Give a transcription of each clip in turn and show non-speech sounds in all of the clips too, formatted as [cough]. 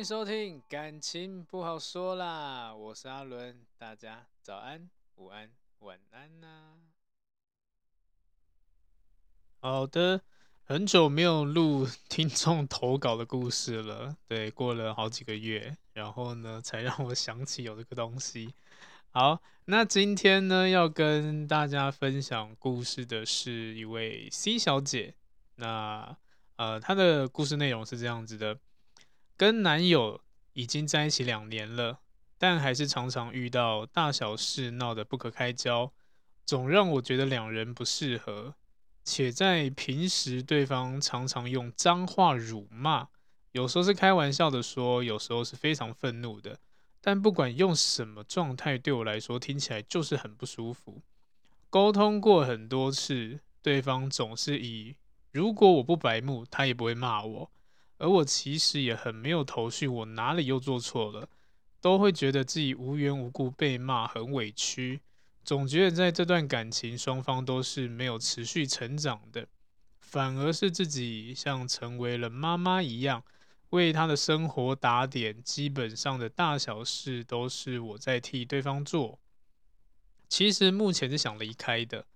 欢迎收听，感情不好说啦，我是阿伦，大家早安、午安、晚安呐、好的，很久没有录听众投稿的故事了，对，过了好几个月，然后呢，才让我想起有这个东西。好，那今天呢，要跟大家分享故事的是一位 C 小姐，那呃，她的故事内容是这样子的。跟男友已经在一起两年了，但还是常常遇到大小事闹得不可开交，总让我觉得两人不适合。且在平时，对方常常用脏话辱骂，有时候是开玩笑的说，有时候是非常愤怒的。但不管用什么状态，对我来说听起来就是很不舒服。沟通过很多次，对方总是以如果我不白目，他也不会骂我。而我其实也很没有头绪，我哪里又做错了？都会觉得自己无缘无故被骂，很委屈，总觉得在这段感情双方都是没有持续成长的，反而是自己像成为了妈妈一样，为他的生活打点，基本上的大小事都是我在替对方做。其实目前是想离开的，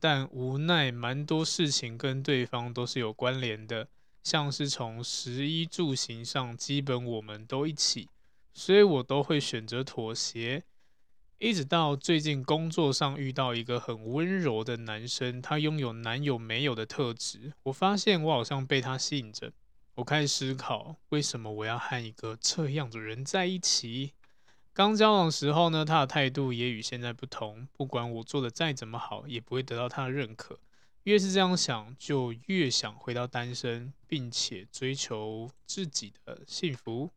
但无奈蛮多事情跟对方都是有关联的。像是从食衣住行上，基本我们都一起，所以我都会选择妥协。一直到最近工作上遇到一个很温柔的男生，他拥有男友没有的特质，我发现我好像被他吸引着。我开始思考，为什么我要和一个这样的人在一起？刚交往时候呢，他的态度也与现在不同，不管我做的再怎么好，也不会得到他的认可。越是这样想，就越想回到单身，并且追求自己的幸福。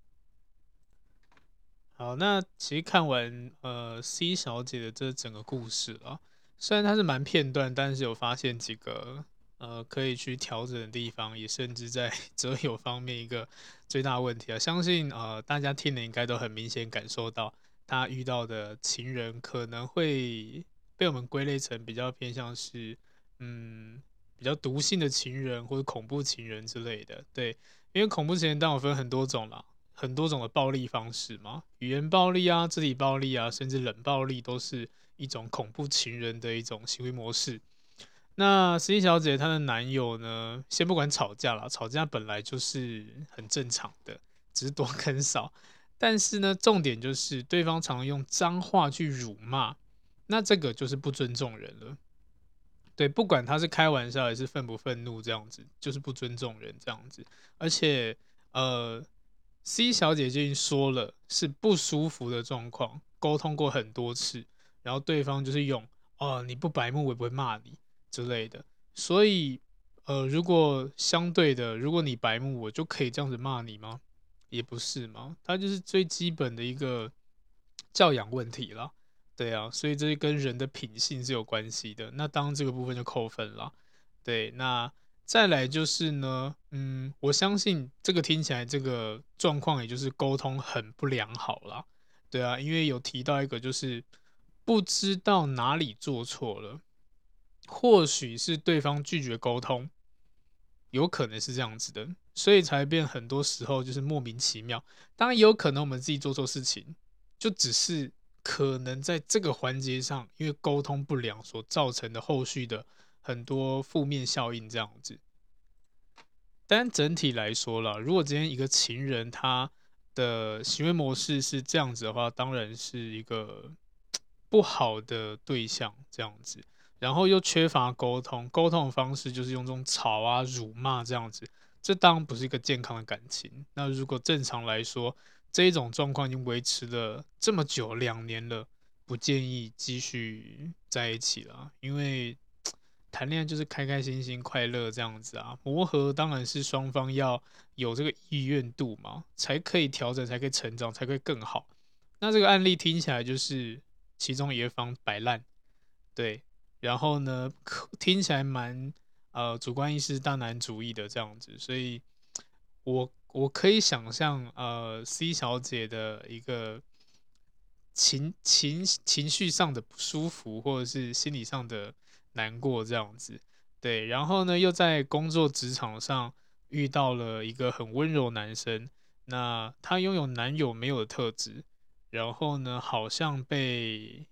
好，那其实看完呃 C 小姐的这整个故事啊，虽然它是蛮片段，但是有发现几个呃可以去调整的地方，也甚至在 [laughs] 择友方面一个最大问题啊。相信呃大家听了应该都很明显感受到，她遇到的情人可能会被我们归类成比较偏向是。嗯，比较毒性的情人或者恐怖情人之类的，对，因为恐怖情人当然分很多种啦，很多种的暴力方式嘛，语言暴力啊、肢体暴力啊，甚至冷暴力都是一种恐怖情人的一种行为模式。那十一小姐她的男友呢，先不管吵架啦，吵架本来就是很正常的，只是多跟少。但是呢，重点就是对方常用脏话去辱骂，那这个就是不尊重人了。对，不管他是开玩笑还是愤不愤怒，这样子就是不尊重人这样子。而且，呃，C 小姐已经说了是不舒服的状况，沟通过很多次，然后对方就是用“哦，你不白目，我也不会骂你”之类的。所以，呃，如果相对的，如果你白目，我就可以这样子骂你吗？也不是嘛，他就是最基本的一个教养问题了。对啊，所以这跟人的品性是有关系的。那当这个部分就扣分了。对，那再来就是呢，嗯，我相信这个听起来这个状况，也就是沟通很不良好了。对啊，因为有提到一个就是不知道哪里做错了，或许是对方拒绝沟通，有可能是这样子的，所以才变很多时候就是莫名其妙。当然也有可能我们自己做错事情，就只是。可能在这个环节上，因为沟通不良所造成的后续的很多负面效应，这样子。但整体来说啦，如果今天一个情人他的行为模式是这样子的话，当然是一个 [tsk] 不好的对象，这样子。然后又缺乏沟通，沟通的方式就是用这种吵啊、辱骂这样子，这当然不是一个健康的感情。那如果正常来说，这一种状况已经维持了这么久，两年了，不建议继续在一起了。因为谈恋爱就是开开心心、快乐这样子啊。磨合当然是双方要有这个意愿度嘛，才可以调整，才可以成长，才可以更好。那这个案例听起来就是其中一方摆烂，对，然后呢，听起来蛮呃主观意识大男主义的这样子，所以我。我可以想象，呃，C 小姐的一个情情情绪上的不舒服，或者是心理上的难过这样子，对。然后呢，又在工作职场上遇到了一个很温柔男生，那他拥有男友没有的特质，然后呢，好像被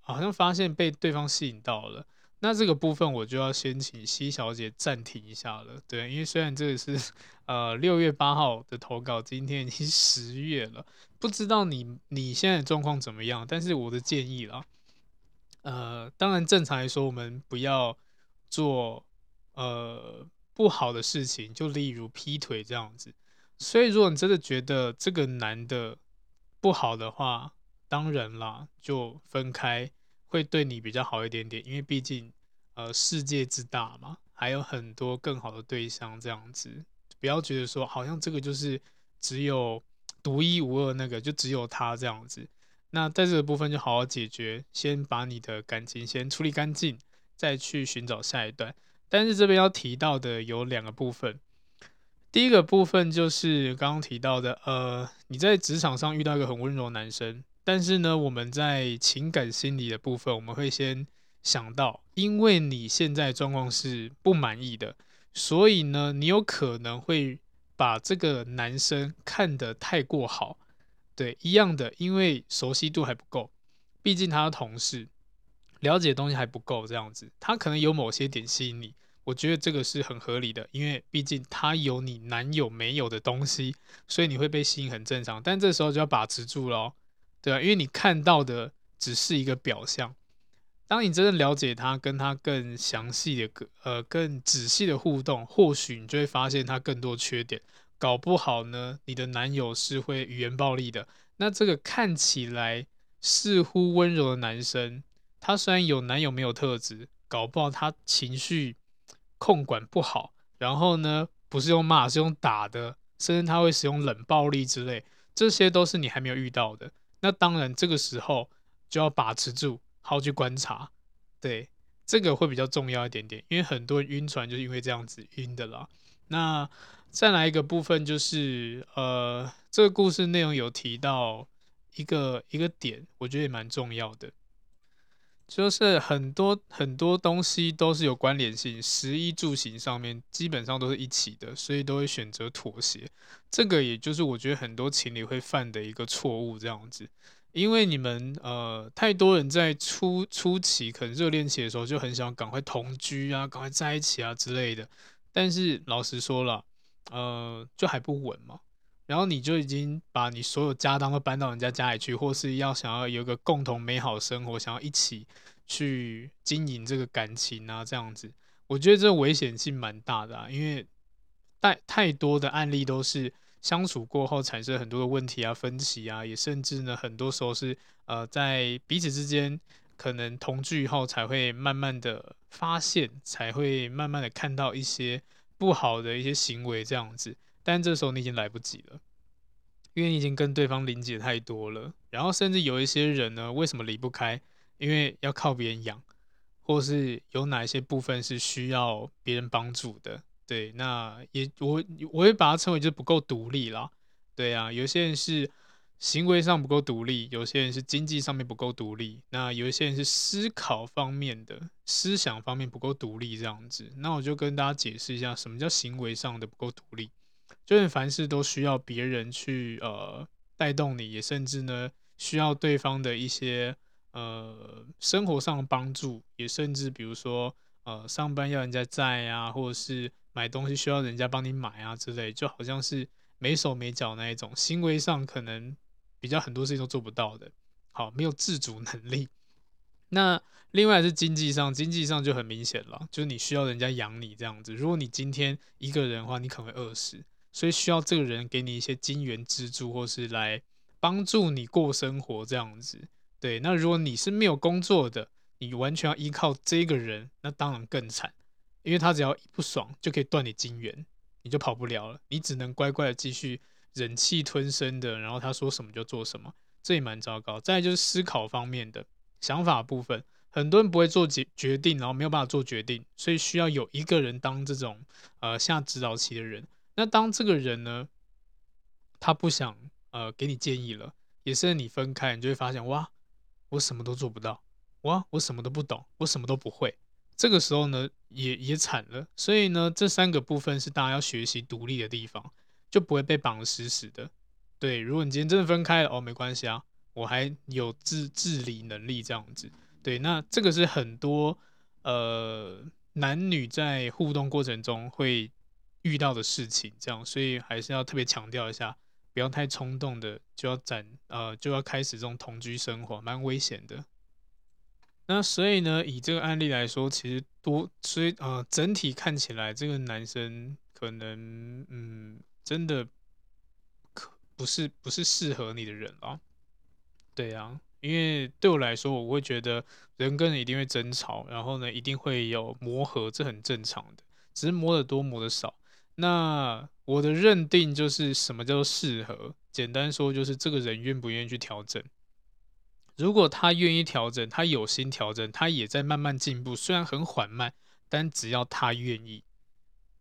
好像发现被对方吸引到了。那这个部分我就要先请 C 小姐暂停一下了，对，因为虽然这个是呃六月八号的投稿，今天已经 [laughs] 十月了，不知道你你现在状况怎么样？但是我的建议啦，呃，当然正常来说，我们不要做呃不好的事情，就例如劈腿这样子。所以如果你真的觉得这个男的不好的话，当然啦，就分开。会对你比较好一点点，因为毕竟，呃，世界之大嘛，还有很多更好的对象这样子，不要觉得说好像这个就是只有独一无二那个，就只有他这样子。那在这个部分就好好解决，先把你的感情先处理干净，再去寻找下一段。但是这边要提到的有两个部分，第一个部分就是刚刚提到的，呃，你在职场上遇到一个很温柔的男生。但是呢，我们在情感心理的部分，我们会先想到，因为你现在状况是不满意的，所以呢，你有可能会把这个男生看得太过好。对，一样的，因为熟悉度还不够，毕竟他的同事，了解的东西还不够，这样子，他可能有某些点吸引你，我觉得这个是很合理的，因为毕竟他有你男友没有的东西，所以你会被吸引，很正常。但这时候就要把持住了。对啊，因为你看到的只是一个表象，当你真正了解他，跟他更详细的、呃更仔细的互动，或许你就会发现他更多缺点。搞不好呢，你的男友是会语言暴力的。那这个看起来似乎温柔的男生，他虽然有男友没有特质，搞不好他情绪控管不好，然后呢，不是用骂，是用打的，甚至他会使用冷暴力之类，这些都是你还没有遇到的。那当然，这个时候就要把持住，好好去观察，对，这个会比较重要一点点，因为很多晕船就是因为这样子晕的啦。那再来一个部分就是，呃，这个故事内容有提到一个一个点，我觉得也蛮重要的。就是很多很多东西都是有关联性，食衣住行上面基本上都是一起的，所以都会选择妥协。这个也就是我觉得很多情侣会犯的一个错误，这样子。因为你们呃太多人在初初期可能热恋期的时候就很想赶快同居啊，赶快在一起啊之类的，但是老实说了，呃，就还不稳嘛。然后你就已经把你所有家当都搬到人家家里去，或是要想要有一个共同美好生活，想要一起去经营这个感情啊，这样子，我觉得这危险性蛮大的啊，因为太太多的案例都是相处过后产生很多的问题啊、分歧啊，也甚至呢，很多时候是呃在彼此之间可能同居以后才会慢慢的发现，才会慢慢的看到一些不好的一些行为这样子。但这时候你已经来不及了，因为你已经跟对方连接太多了。然后甚至有一些人呢，为什么离不开？因为要靠别人养，或是有哪一些部分是需要别人帮助的。对，那也我我会把它称为就是不够独立啦。对啊，有些人是行为上不够独立，有些人是经济上面不够独立，那有一些人是思考方面的思想方面不够独立这样子。那我就跟大家解释一下，什么叫行为上的不够独立。就是凡事都需要别人去呃带动你，也甚至呢需要对方的一些呃生活上的帮助，也甚至比如说呃上班要人家载啊，或者是买东西需要人家帮你买啊之类，就好像是没手没脚那一种，行为上可能比较很多事情都做不到的，好，没有自主能力。那另外是经济上，经济上就很明显了，就是你需要人家养你这样子。如果你今天一个人的话，你可能会饿死。所以需要这个人给你一些金援资助，或是来帮助你过生活这样子。对，那如果你是没有工作的，你完全要依靠这个人，那当然更惨，因为他只要一不爽就可以断你金援，你就跑不了了，你只能乖乖的继续忍气吞声的，然后他说什么就做什么，这也蛮糟糕。再就是思考方面的想法部分，很多人不会做决决定，然后没有办法做决定，所以需要有一个人当这种呃下指导棋的人。那当这个人呢，他不想呃给你建议了，也是你分开，你就会发现哇，我什么都做不到，哇，我什么都不懂，我什么都不会。这个时候呢，也也惨了。所以呢，这三个部分是大家要学习独立的地方，就不会被绑得死死的。对，如果你今天真的分开了，哦，没关系啊，我还有自自理能力这样子。对，那这个是很多呃男女在互动过程中会遇到的事情，这样，所以还是要特别强调一下，不要太冲动的就要展呃就要开始这种同居生活，蛮危险的。那所以呢，以这个案例来说，其实多，所以呃，整体看起来这个男生可能，嗯，真的可不是不是适合你的人啊。对啊，因为对我来说，我会觉得人跟人一定会争吵，然后呢，一定会有磨合，这很正常的，只是磨得多，磨得少。那我的认定就是什么叫做适合？简单说就是这个人愿不愿意去调整。如果他愿意调整，他有心调整，他也在慢慢进步，虽然很缓慢，但只要他愿意，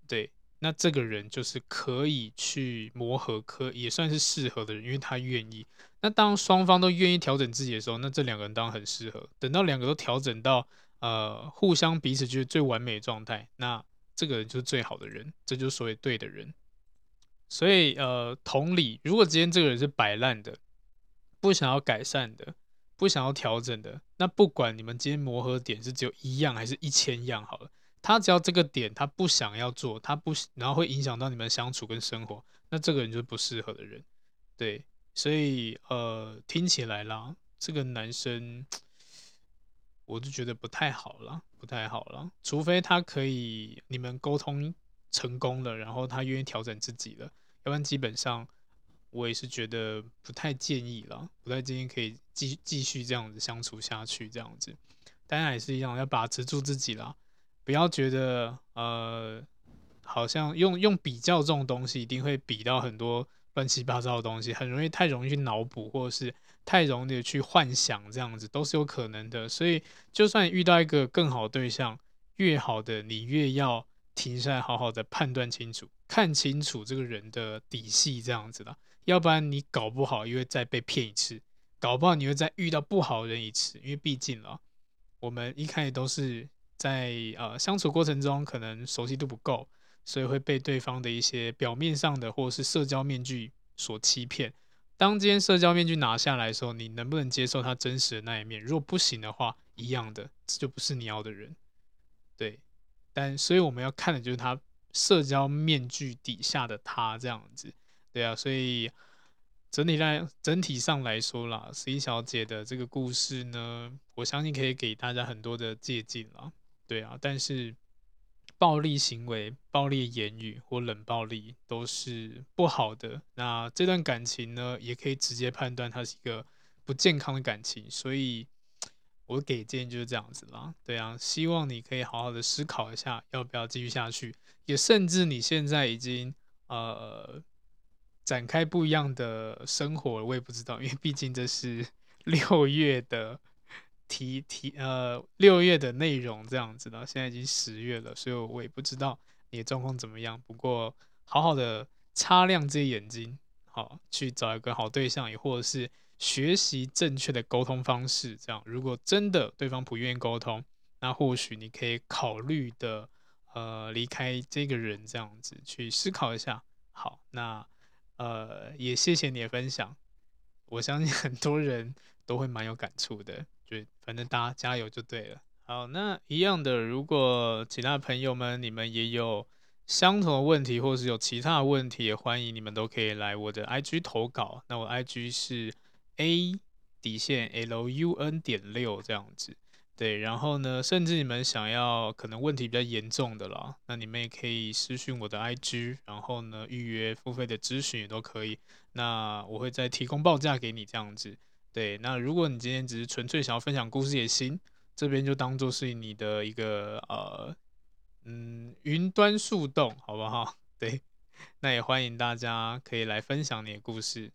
对，那这个人就是可以去磨合，可也算是适合的人，因为他愿意。那当双方都愿意调整自己的时候，那这两个人当然很适合。等到两个都调整到呃互相彼此就是最完美的状态，那这个人就是最好的人，这就是所谓对的人。所以呃，同理，如果今天这个人是摆烂的，不想要改善的。不想要调整的，那不管你们今天磨合点是只有一样还是一千样好了，他只要这个点他不想要做，他不然后会影响到你们相处跟生活，那这个人就是不适合的人。对，所以呃，听起来啦，这个男生我就觉得不太好了，不太好了，除非他可以你们沟通成功了，然后他愿意调整自己了，要不然基本上。我也是觉得不太建议了，不太建议可以继继续这样子相处下去，这样子，当然也是一样，要把持住自己啦，不要觉得呃，好像用用比较这种东西，一定会比到很多乱七八糟的东西，很容易太容易去脑补，或者是太容易去幻想，这样子都是有可能的。所以，就算遇到一个更好对象，越好的你越要停下来，好好的判断清楚，看清楚这个人的底细，这样子的。要不然你搞不好又会再被骗一次，搞不好你会再遇到不好的人一次，因为毕竟啊，我们一开始都是在呃相处过程中可能熟悉度不够，所以会被对方的一些表面上的或者是社交面具所欺骗。当今天社交面具拿下来的时候，你能不能接受他真实的那一面？如果不行的话，一样的，这就不是你要的人。对，但所以我们要看的就是他社交面具底下的他这样子。对啊，所以整体来整体上来说啦，C 小姐的这个故事呢，我相信可以给大家很多的借鉴啦。对啊，但是暴力行为、暴力言语或冷暴力都是不好的。那这段感情呢，也可以直接判断它是一个不健康的感情。所以我给建议就是这样子啦。对啊，希望你可以好好的思考一下，要不要继续下去。也甚至你现在已经呃。展开不一样的生活了，我也不知道，因为毕竟这是 [laughs] 六月的提提呃六月的内容这样子的，现在已经十月了，所以我也不知道你的状况怎么样。不过好好的擦亮这些眼睛，好去找一个好对象，也或者是学习正确的沟通方式。这样，如果真的对方不愿意沟通，那或许你可以考虑的呃离开这个人，这样子去思考一下。好，那。呃，也谢谢你的分享，我相信很多人都会蛮有感触的，就反正大家加油就对了。好，那一样的，如果其他朋友们你们也有相同的问题，或是有其他问题，也欢迎你们都可以来我的 IG 投稿。那我 IG 是 A 底线 L U N 点六这样子。对，然后呢，甚至你们想要可能问题比较严重的啦，那你们也可以私讯我的 IG，然后呢，预约付费的咨询也都可以。那我会再提供报价给你这样子。对，那如果你今天只是纯粹想要分享故事也行，这边就当做是你的一个呃，嗯，云端树洞，好不好？[laughs] 对，那也欢迎大家可以来分享你的故事。